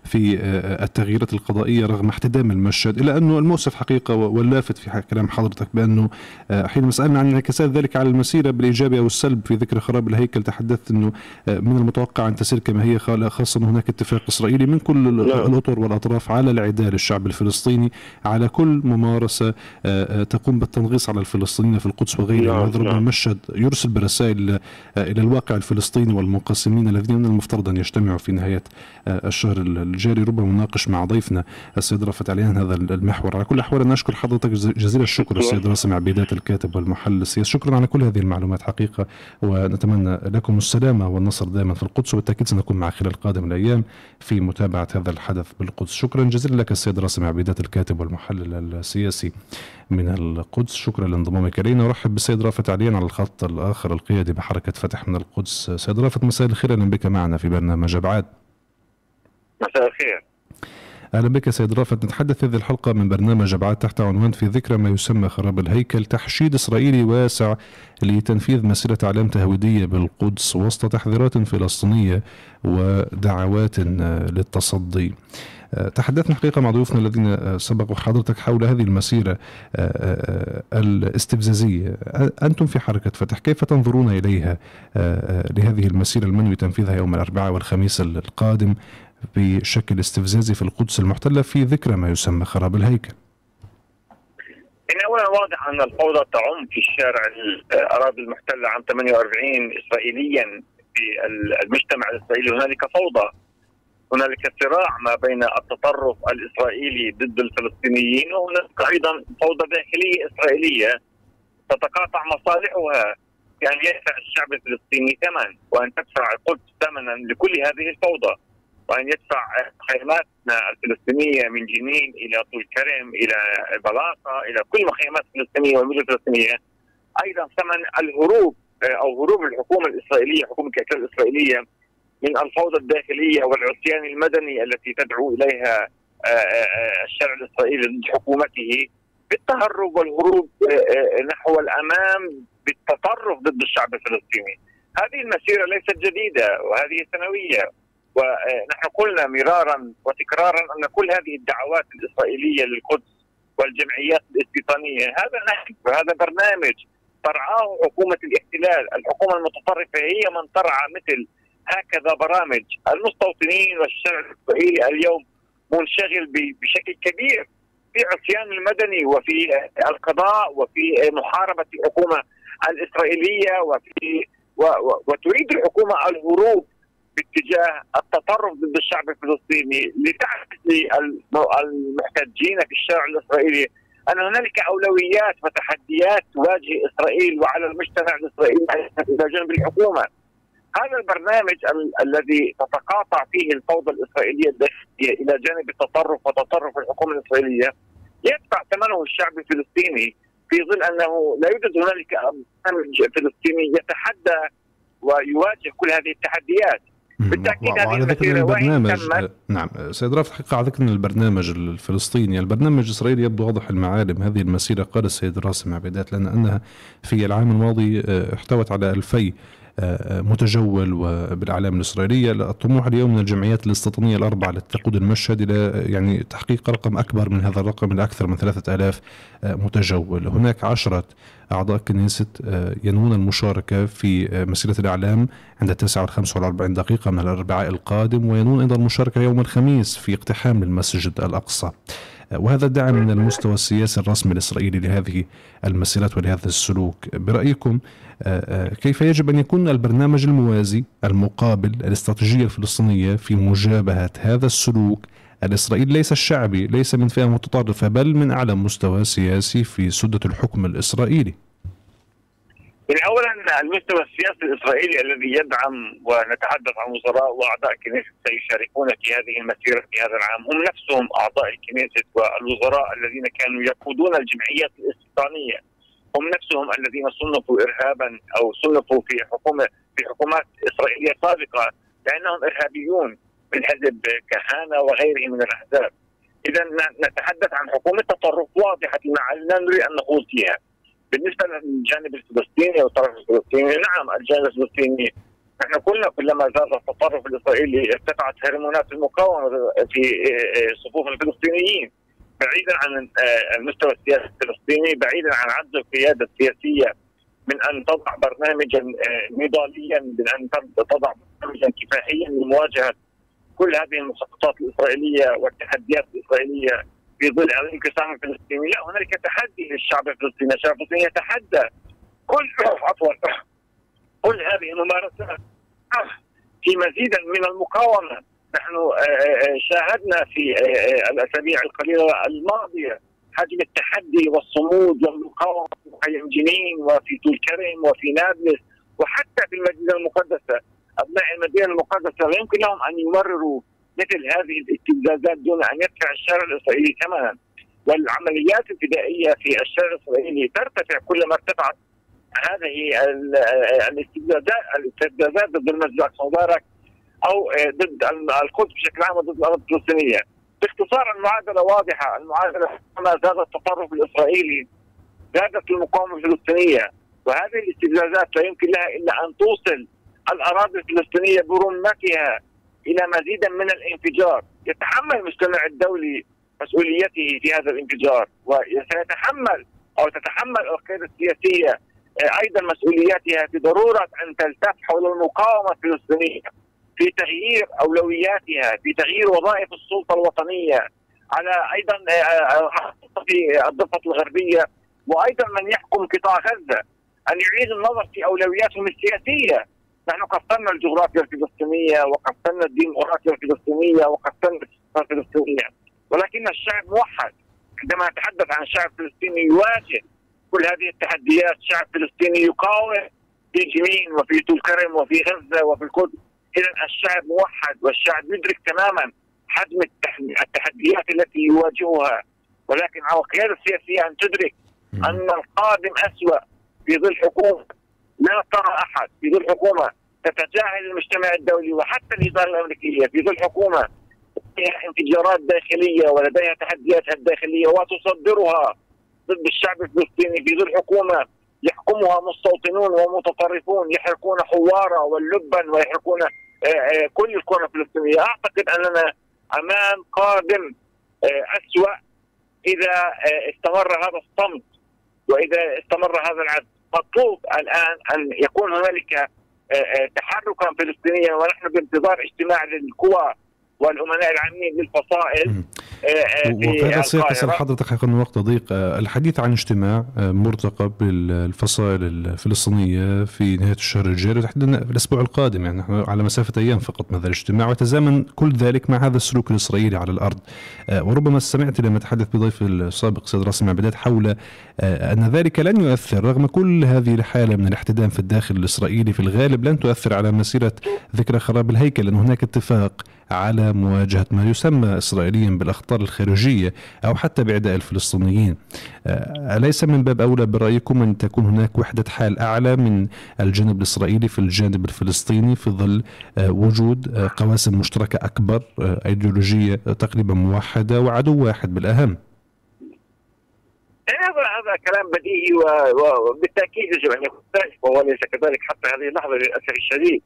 S2: في آه، التغييرات القضائية رغم احتدام المشهد إلا أنه المؤسف حقيقة واللافت في كلام حضرتك بأنه حينما سألنا عن انعكاسات ذلك على المسيرة بالإيجاب أو السلب في ذكر خراب الهيكل. تحدثت إنه آه، من المتوقع أن تسير كما هي خاصة انه هناك اتفاق إسرائيلي من كل نعم. الأطر والأطراف على العداء للشعب الفلسطيني على كل ممارسة آه، آه، تقوم بالتنغيص على الفلسطينيين في القدس وغيرها نعم. هذا نعم. مشهد يرسل برسائل إلى الواقع الفلسطيني والمنقسمين الذين من المفترض أن يجتمعوا في نهاية الشهر الجاري. ربما نناقش مع ضيفنا السيد رفت عليان هذا المحور. على كل الاحوال نشكر حضرتك جزيل الشكر السيد راسم عبيدات الكاتب والمحلل السياسي. شكرا على كل هذه المعلومات. حقيقة ونتمنى لكم السلامة والنصر دائما في القدس وبالتأكيد سنكون مع خلال قادم الأيام في متابعة هذا الحدث بالقدس. شكرا جزيلا لك السيد راسم عبيدات الكاتب والمحلل السياسي من القدس. شكرا لانضمامك إلينا. ورحب بالسيد رافت عليا على الخط الآخر القيادي بحركة فتح من القدس. سيد رافت مساء الخير أهلا بك معنا في برنامج أبعاد.
S4: مساء الخير.
S2: أهلا بك سيد رافت نتحدث هذه الحلقة من برنامج أبعاد تحت عنوان في ذكرى ما يسمى خراب الهيكل تحشيد إسرائيلي واسع لتنفيذ مسيرة إعلام تهويدية بالقدس وسط تحذيرات فلسطينية ودعوات للتصدي. تحدثنا حقيقة مع ضيوفنا الذين سبقوا حضرتك حول هذه المسيرة الاستفزازية. أنتم في حركة فتح كيف تنظرون إليها؟ لهذه المسيرة المنوي تنفيذها يوم الأربعاء والخميس القادم بشكل استفزازي في القدس المحتلة في ذكرى ما يسمى خراب الهيكل.
S5: يعني أولا واضح أن الفوضى تعم في الشارع الأراضي المحتلة عام 48 اسرائيليا في المجتمع الإسرائيلي. هنالك فوضى هنالك صراع ما بين التطرف الإسرائيلي ضد الفلسطينيين وهنالك أيضا فوضى داخلية إسرائيلية تتقاطع مصالحها يعني يدفع الشعب الفلسطيني ثمن وأن تدفع القدس ثمنا لكل هذه الفوضى. وأن يدفع خيماتنا الفلسطينية من جنين إلى طول كرم إلى بلاقه إلى كل مخيمات الفلسطينيه والمدن الفلسطينيه أيضا ثمن الهروب أو هروب الحكومة الإسرائيلية حكومة الاحتلال الإسرائيلية من الفوضى الداخلية والعصيان المدني التي تدعو إليها آه، آه، آه، الشارع الإسرائيلي ضد حكومته. بالتهرب والهروب نحو الأمام بالتطرف ضد الشعب الفلسطيني. هذه المسيرة ليست جديدة وهذه سنويه ونحن قلنا مرارا وتكرارا أن كل هذه الدعوات الإسرائيلية للقدس والجمعيات الاستيطانيه هذا نهج وهذا برنامج ترعاه حكومة الاحتلال، الحكومة المتطرفة هي من ترعى مثل هكذا برامج، المستوطنين والشارع الإسرائيلي اليوم منشغل بشكل كبير في عصيان المدني وفي القضاء وفي محاربة الحكومة الإسرائيلية وفي وتريد الحكومة الهروب باتجاه التطرف ضد الشعب الفلسطيني لتعزي المحتجين في الشارع الإسرائيلي أن هنالك أولويات وتحديات تواجه إسرائيل وعلى المجتمع الإسرائيلي إلى جانب الحكومة. هذا البرنامج ال الذي تتقاطع فيه الفوضى الإسرائيلية الداخلية إلى جانب التطرف وتطرف الحكومة الإسرائيلية يدفع ثمنه الشعب الفلسطيني في ظل أنه لا يوجد هنالك برنامج فلسطيني يتحدى ويواجه كل هذه التحديات
S2: بالتأكيد هذه ذكر البرنامج نعم. سيد رافع الحقيقة على ذكر البرنامج الفلسطيني. البرنامج الإسرائيلي يبدو واضح المعالم. هذه المسيرة قال السيد راسم عبيدات لأن أنها في العام الماضي آه، احتوت على ألفي متجول وبالإعلام الإسرائيلية. الطموح اليوم من الجمعيات الاستيطانية الأربعة التي تقود المشهد إلى يعني تحقيق رقم أكبر من هذا الرقم إلى أكثر من ثلاثة آلاف متجول. هناك عشرة أعضاء كنيسة ينوون المشاركة في مسيرة الإعلام عند 9 45 دقيقة من الأربعاء القادم وينوون أيضا المشاركة يوم الخميس في اقتحام المسجد الأقصى. وهذا دعم من المستوى السياسي الرسمي الإسرائيلي لهذه المسيرات ولهذا السلوك. برأيكم آه، آه، كيف يجب أن يكون البرنامج الموازي المقابل الاستراتيجية الفلسطينية في مجابهة هذا السلوك؟ الإسرائيلي ليس الشعبي ليس من فئة متطرفة بل من أعلى مستوى سياسي في سدة الحكم الإسرائيلي.
S5: اولا المستوى السياسي الإسرائيلي الذي يدعم ونتحدث عن وزراء وأعضاء كنيسه سيشاركون في هذه المسيرة في هذا العام هم نفسهم أعضاء الكنيسة والوزراء الذين كانوا يقودون الجمعيات الاستيطانيه هم نفسهم الذين صنفوا ارهابا أو صنفوا في حكومه في حكومات إسرائيلية سابقة لأنهم إرهابيون من حزب كهانة وغيره من الأحزاب. اذا نتحدث عن حكومة تطرف واضحة لا نريد أن نخوض فيها. بالنسبة للجانب الفلسطيني والطرف الفلسطيني نعم الجانب الفلسطيني. نحن قلنا كلما زاد التطرف الإسرائيلي ارتفعت هرمونات المقاومه في صفوف الفلسطينيين. بعيدا عن المستوى السياسي الفلسطيني بعيدا عن عجز القيادة السياسية من أن تضع برنامجا نضاليا من أن تضع برنامجا كفاحيا لمواجهة كل هذه المسقطات الإسرائيلية والتحديات الإسرائيلية. في ظل الانقسام الفلسطيني. لا هنالك تحدي للشعب الفلسطيني. الشعب الفلسطيني يتحدى. كل عفوا. كل هذه الممارسات. في مزيدا من المقاومة. نحن آه، آه، شاهدنا في آه، الأسابيع القليلة الماضية حجم التحدي والصمود والمقاومة في مخيم جنين وفي طول كرم وفي نابلس وحتى في المدينة المقدسة. أبناء المدينة المقدسة لا يمكن لهم أن يمرروا مثل هذه الاستفزازات دون أن يدفع الشارع الإسرائيلي ثمنا. والعمليات الفدائية في الشارع الإسرائيلي ترتفع كلما ارتفعت هذه الاستفزازات الاستفزازات ضد المسجد مبارك أو ضد القدس بشكل عام وضد الأرض الفلسطينية. باختصار المعادلة واضحة، المعادلة كما زاد التطرف الإسرائيلي زادت المقاومة الفلسطينية. وهذه الاستفزازات لا يمكن لها إلا أن توصل الأراضي الفلسطينية برمتها. إلى مزيد من الانفجار. يتحمل المجتمع الدولي مسؤوليته في هذا الانفجار وسيتحمل أو تتحمل القيادة السياسية آه، أيضا مسؤولياتها في ضرورة أن تلتف حول المقاومة الفلسطينية في تغيير أولوياتها في تغيير وظائف السلطة الوطنية على أيضا في الضفة الغربية وأيضا من يحكم قطاع غزة أن يعيد النظر في أولوياتهم السياسية. نحن قسمنا الجغرافيا الفلسطينية وقسمنا الديمقراطيه الفلسطينية وقسمنا الفلسطينية. ولكن الشعب موحد. عندما نتحدث عن شعب فلسطيني يواجه كل هذه التحديات شعب فلسطيني يقاوم في جنين وفي طول كرم وفي غزة وفي القدس اذا الشعب موحد والشعب يدرك تماما حجم التحديات التي يواجهها. ولكن على القياده السياسية أن تدرك أن القادم أسوأ في ظل حكومة لا ترى أحد في ظل حكومه تتجاهل المجتمع الدولي وحتى الإدارة الأمريكية في ظل حكومه فيها انفجارات داخلية ولديها تحدياتها الداخلية وتصدرها ضد الشعب الفلسطيني في ظل حكومه يحكمها مستوطنون ومتطرفون يحرقون حواره واللبن ويحرقون آه، آه، كل الكرة الفلسطينية، أعتقد أننا أمام قادم آه، أسوأ إذا استمر هذا الصمت وإذا استمر هذا العدل. مطلوب الآن أن يكون هنالك تحركا فلسطينيا ونحن بانتظار اجتماع للقوى والأمناء العامين للفصائل.
S2: آه، آه، وفي هذا السياق اسال حضرتك حقيقه الوقت ضيق آه، الحديث عن اجتماع مرتقب للفصائل الفلسطينية في نهاية الشهر الجاري تحديدا الأسبوع القادم يعني نحن على مسافة أيام فقط من هذا الاجتماع ويتزامن كل ذلك مع هذا السلوك الإسرائيلي على الأرض. وربما سمعت لما تحدث بضيف السابق سيد راسم عبدات حول أن ذلك لن يؤثر رغم كل هذه الحالة من الاحتدام في الداخل الإسرائيلي في الغالب لن تؤثر على مسيرة ذكرى خراب الهيكل لأن هناك اتفاق على مواجهة ما يسمى اسرائيليا بالأخطار الخارجية أو حتى بإعداء الفلسطينيين. آه، أليس من باب أولى برأيكم أن تكون هناك وحدة حال أعلى من الجانب الإسرائيلي في الجانب الفلسطيني في ظل آه، وجود آه، قواسم مشتركة أكبر أيديولوجية تقريبا موحدة وعدو واحد بالأهم؟
S5: هذا هذا كلام بديهي وبالتأكيد يجب أن يكون ذلك وهو ليس كذلك حتى هذه اللحظة للأسف الشديد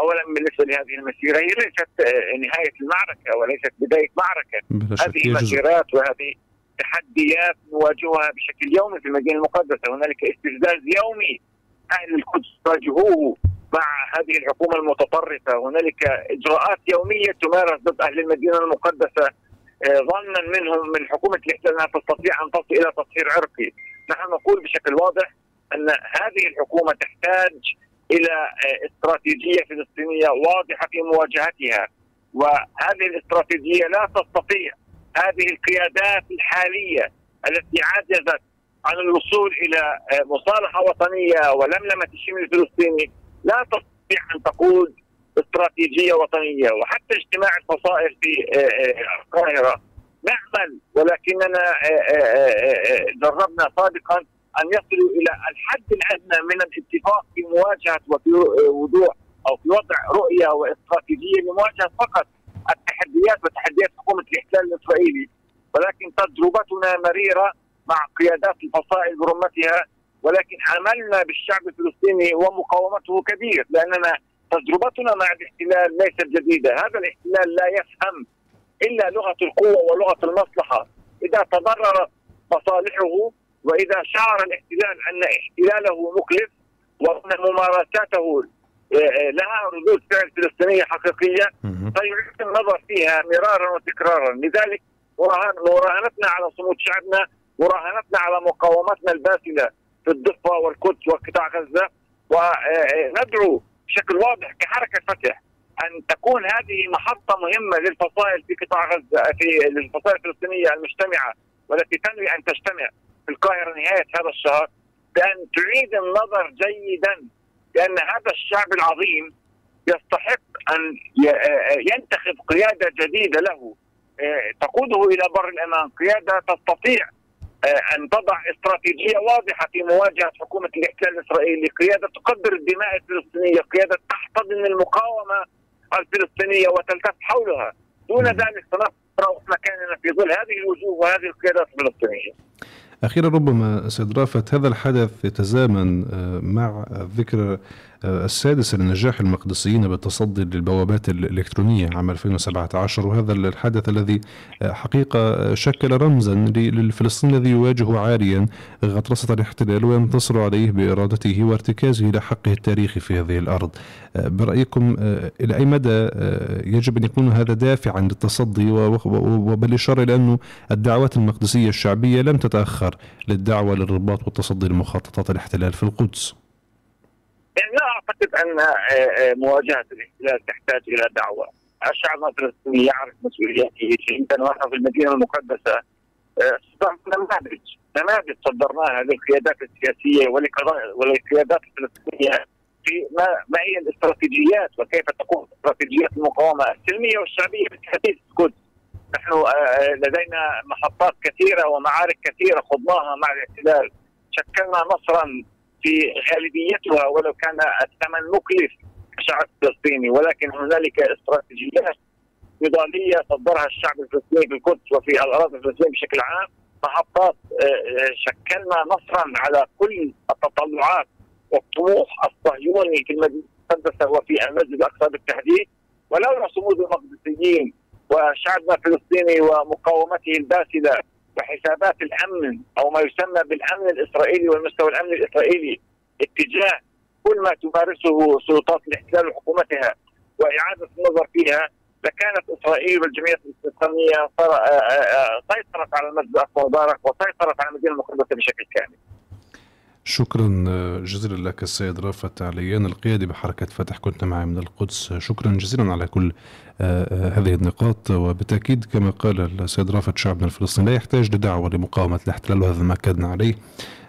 S5: اولا بالنسبة لهذه المسيرة هي ليست آه، نهاية المعركة وليست بداية معركة. هذه مسيرات وهذه تحديات نواجهها بشكل يومي في المدينة المقدسة. هنالك استفزاز يومي أهل القدس يواجهوه مع هذه الحكومة المتطرفة. هنالك إجراءات يومية تمارس ضد أهل المدينة المقدسة آه، ظنا منهم من حكومة الاحتلال أنها تستطيع أن تصل إلى تطهير عرقي. نحن نقول بشكل واضح أن هذه الحكومة تحتاج إلى آه، استراتيجية فلسطينية واضحة في مواجهتها. وهذه الاستراتيجية لا تستطيع هذه القيادات الحالية التي عجزت عن الوصول إلى آه، مصالحة وطنية ولملمة الشمال الفلسطيني لا تستطيع أن تقود استراتيجية وطنية. وحتى اجتماع الفصائل في آه، القاهرة نعمل. ولكننا جربنا سابقا أن يصلوا إلى الحد الأدنى من الاتفاق في مواجهة وفي وضوح أو في وضع رؤية واستراتيجية لمواجهة فقط التحديات وتحديات حكومة الاحتلال الإسرائيلي. ولكن تجربتنا مريرة مع قيادات الفصائل برمتها ولكن عملنا بالشعب الفلسطيني ومقاومته كبير لأننا تجربتنا مع الاحتلال ليست جديدة، هذا الاحتلال لا يفهم إلا لغة القوة ولغة المصلحة، إذا تضررت مصالحه وإذا شعر الاحتلال أن احتلاله مكلف وأن ممارساته آه، آه، لها ردود فعل فلسطينية حقيقية فيعيد النظر فيها مرارا وتكرارا. لذلك مراهنتنا على صمود شعبنا مراهنتنا على مقاومتنا الباسلة في الضفة والقدس وقطاع غزة. وندعو آه، بشكل واضح كحركة فتح أن تكون هذه محطة مهمة للفصائل في قطاع غزة في الفصائل الفلسطينية المجتمعة والتي تنوي أن تجتمع. في القاهرة نهاية هذا الشهر بأن تعيد النظر جيدا لأن هذا الشعب العظيم يستحق أن ينتخب قيادة جديدة له. تقوده إلى بر الامان، قيادة تستطيع آه، أن تضع استراتيجية واضحة في مواجهة حكومة الاحتلال الإسرائيلي، قيادة تقدر الدماء الفلسطينية، قيادة تحتضن المقاومة الفلسطينية وتلتف حولها، دون ذلك سنبقى مكاننا في ظل هذه الوجوه وهذه القيادات الفلسطينية.
S2: أخيرا ربما سيد رافت هذا الحدث يتزامن آه، مع ذكرى آه، السادسة لنجاح المقدسيين بالتصدي للبوابات الإلكترونية عام 2017 وهذا الحدث الذي آه، حقيقة شكل رمزا للفلسطيني الذي يواجه عاريا غطرسة الاحتلال وينتصر عليه بإرادته وارتكازه لحقه التاريخي في هذه الأرض. برأيكم إلى أي مدى يجب أن يكون هذا دافعا للتصدي وبالإشارة إلى أنه الدعوات المقدسية الشعبية لم تتأخر للدعوة للرباط والتصدي لمخططات الاحتلال في القدس؟
S5: يعني لا أعتقد أن آه، آه، مواجهة الاحتلال تحتاج إلى دعوة، الشعب الفلسطيني يعرف مسؤولياته جيدا ونحن في المدينة المقدسة. آه، نماذج نماذج صدرناها للقيادات السياسية وللقيادات الفلسطينية في ما, ما هي الاستراتيجيات وكيف تكون استراتيجيات المقاومة السلمية والشعبية في القدس. نحن لدينا محطات كثيرة ومعارك كثيرة خضناها مع الاحتلال. شكلنا نصرا في غالبيتها ولو كان الثمن مكلف كشعب فلسطيني ولكن هنالك استراتيجيات نضالية صدرها الشعب الفلسطيني في القدس وفي الأراضي الفلسطينية بشكل عام محطات آه، آه، شكلنا نصرا على كل التطلعات والطموح الصهيوني في المدينة المقدسة وفي المسجد الأقصى بالتحديد. ولولا صمود المقدسيين وشعبنا الفلسطيني ومقاومته الباسلة وحسابات الأمن أو ما يسمى بالأمن الإسرائيلي والمستوى الامني الإسرائيلي اتجاه كل ما تمارسه سلطات الاحتلال وحكومتها وإعادة النظر فيها لكانت إسرائيل والجمعيات الاسلاميه آه، آه، آه، سيطرت على المسجد الاقصى مبارك وسيطرت على المدينة المقدسة بشكل كامل.
S2: شكرا جزيلا لك السيد رافت عليان القيادي بحركة فتح كنت معي من القدس. شكرا جزيلا على كل هذه النقاط. وبالتأكيد كما قال السيد رافت شعبنا الفلسطيني لا يحتاج لدعوة لمقاومة الاحتلال وهذا ما أكدنا عليه.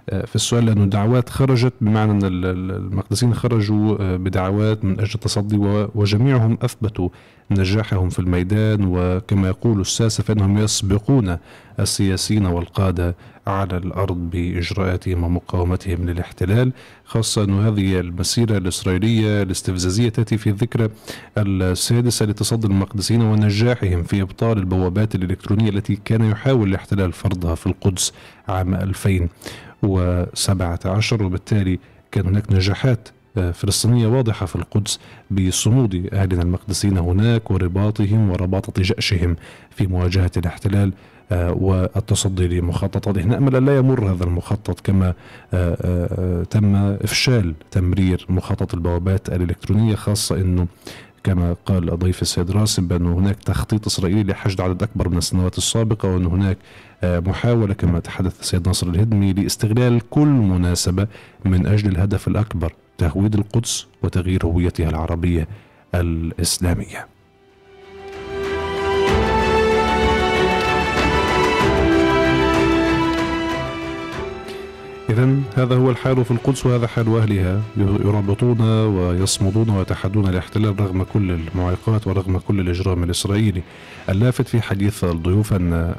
S2: في السؤال لأنه الدعوات خرجت بمعنى أن المقدسين خرجوا بدعوات من أجل التصدي وجميعهم أثبتوا نجاحهم في الميدان وكما يقول الساسة فإنهم يسبقون السياسيين والقادة على الأرض بإجراءاتهم ومقاومتهم للاحتلال خاصة أن هذه المسيرة الإسرائيلية الاستفزازية تأتي في الذكرى السادسة لتصدي المقدسيين ونجاحهم في إبطال البوابات الإلكترونية التي كان يحاول الاحتلال فرضها في القدس عام 2017 وبالتالي كان هناك نجاحات فلسطينية واضحة في القدس بصمود أهلنا المقدسين هناك ورباطهم ورباطة جأشهم في مواجهة الاحتلال آه، والتصدي لمخططاته نأمل أن لا يمر هذا المخطط كما آه، آه، تم إفشال تمرير مخطط البوابات الإلكترونية خاصة أنه كما قال ضيف السيد راسم بأن هناك تخطيط إسرائيلي لحشد عدد أكبر من السنوات السابقة وأن هناك محاولة كما تحدث السيد ناصر الهدمي لاستغلال كل مناسبة من أجل الهدف الأكبر تهويد القدس وتغيير هويتها العربية الإسلامية. إذا هذا هو الحال في القدس وهذا حال أهلها. يرابطون ويصمدون ويتحدون الاحتلال رغم كل المعيقات ورغم كل الإجرام الإسرائيلي اللافت في حديث الضيوف أن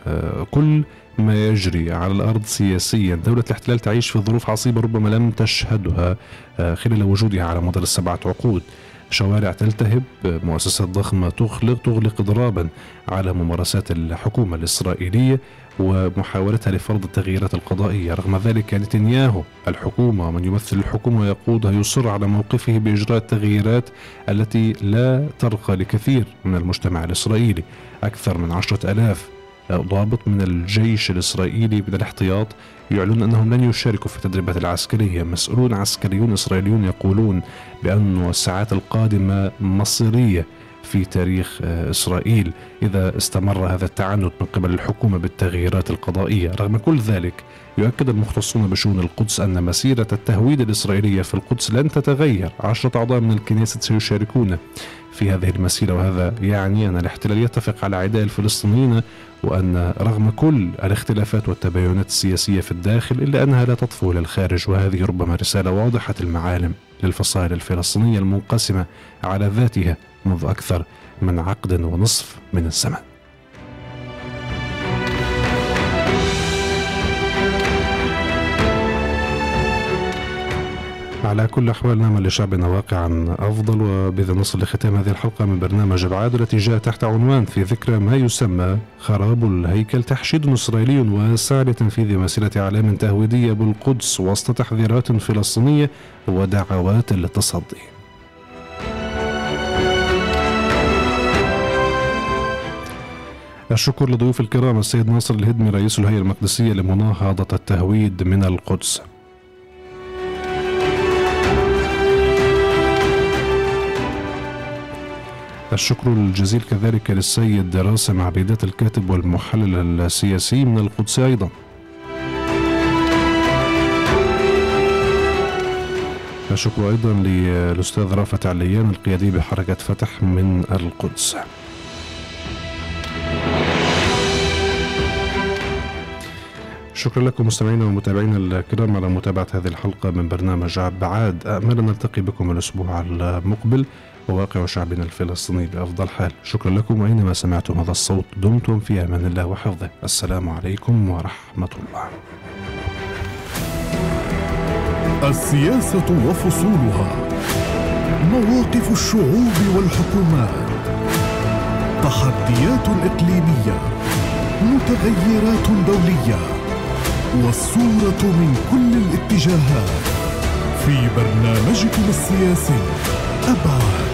S2: كل ما يجري على الأرض سياسيا. دولة الاحتلال تعيش في ظروف عصيبة ربما لم تشهدها آه، خلال وجودها على مدار السبعة عقود. شوارع تلتهب مؤسسات ضخمة تغلق تغلق إضرابا على ممارسات الحكومة الإسرائيلية ومحاولتها لفرض التغييرات القضائية. رغم ذلك نتنياهو الحكومة ومن يمثل الحكومة ويقودها يصر على موقفه بإجراء التغييرات التي لا ترقى لكثير من المجتمع الإسرائيلي. أكثر من عشرة ألاف ضابط من الجيش الإسرائيلي من الاحتياط يعلنون أنهم لن يشاركوا في التدريبات العسكرية. مسؤولون عسكريون إسرائيليون يقولون بأن الساعات القادمة مصيرية في تاريخ آه، إسرائيل إذا استمر هذا التعنت من قبل الحكومة بالتغييرات القضائية. رغم كل ذلك يؤكد المختصون بشؤون القدس أن مسيرة التهويد الإسرائيلية في القدس لن تتغير. عشرة أعضاء من الكنيسة سيشاركون في هذه المسيرة وهذا يعني أن الاحتلال يتفق على عداء الفلسطينيين وأن رغم كل الاختلافات والتباينات السياسية في الداخل إلا أنها لا تطفو إلى الخارج وهذه ربما رسالة واضحة المعالم للفصائل الفلسطينية المنقسمة على ذاتها منذ أكثر من عقد ونصف من الزمن. على كل الأحوال نعمل لشعبنا واقعا أفضل وبذا نصل لختام هذه الحلقة من برنامج أبعاد التي جاء تحت عنوان في ذكرى ما يسمى خراب الهيكل تحشيد إسرائيلي واسع لتنفيذ مسيرة أعلام تهويدية بالقدس وسط تحذيرات فلسطينية ودعوات للتصدي. الشكر لضيوف الكرام السيد ناصر الهدمي رئيس الهيئة المقدسية لمناهضة التهويد من القدس. الشكر الجزيل كذلك للسيد راسم عبيدات الكاتب والمحلل السياسي من القدس أيضا. الشكر أيضا للأستاذ رافت عليان القيادي بحركة فتح من القدس. شكرا لكم مستمعينا ومتابعينا الكرام على متابعة هذه الحلقة من برنامج بعاد أمل نلتقي بكم الأسبوع المقبل. وواقع شعبنا الفلسطيني بأفضل حال. شكرا لكم. وأينما سمعتم هذا الصوت دمتم في أمان الله وحفظه. السلام عليكم ورحمة الله.
S1: السياسة وفصولها. مواقف الشعوب والحكومات. تحديات إقليمية. متغيرات دولية. والصورة من كل الاتجاهات. في برنامجكم السياسي أبعاد.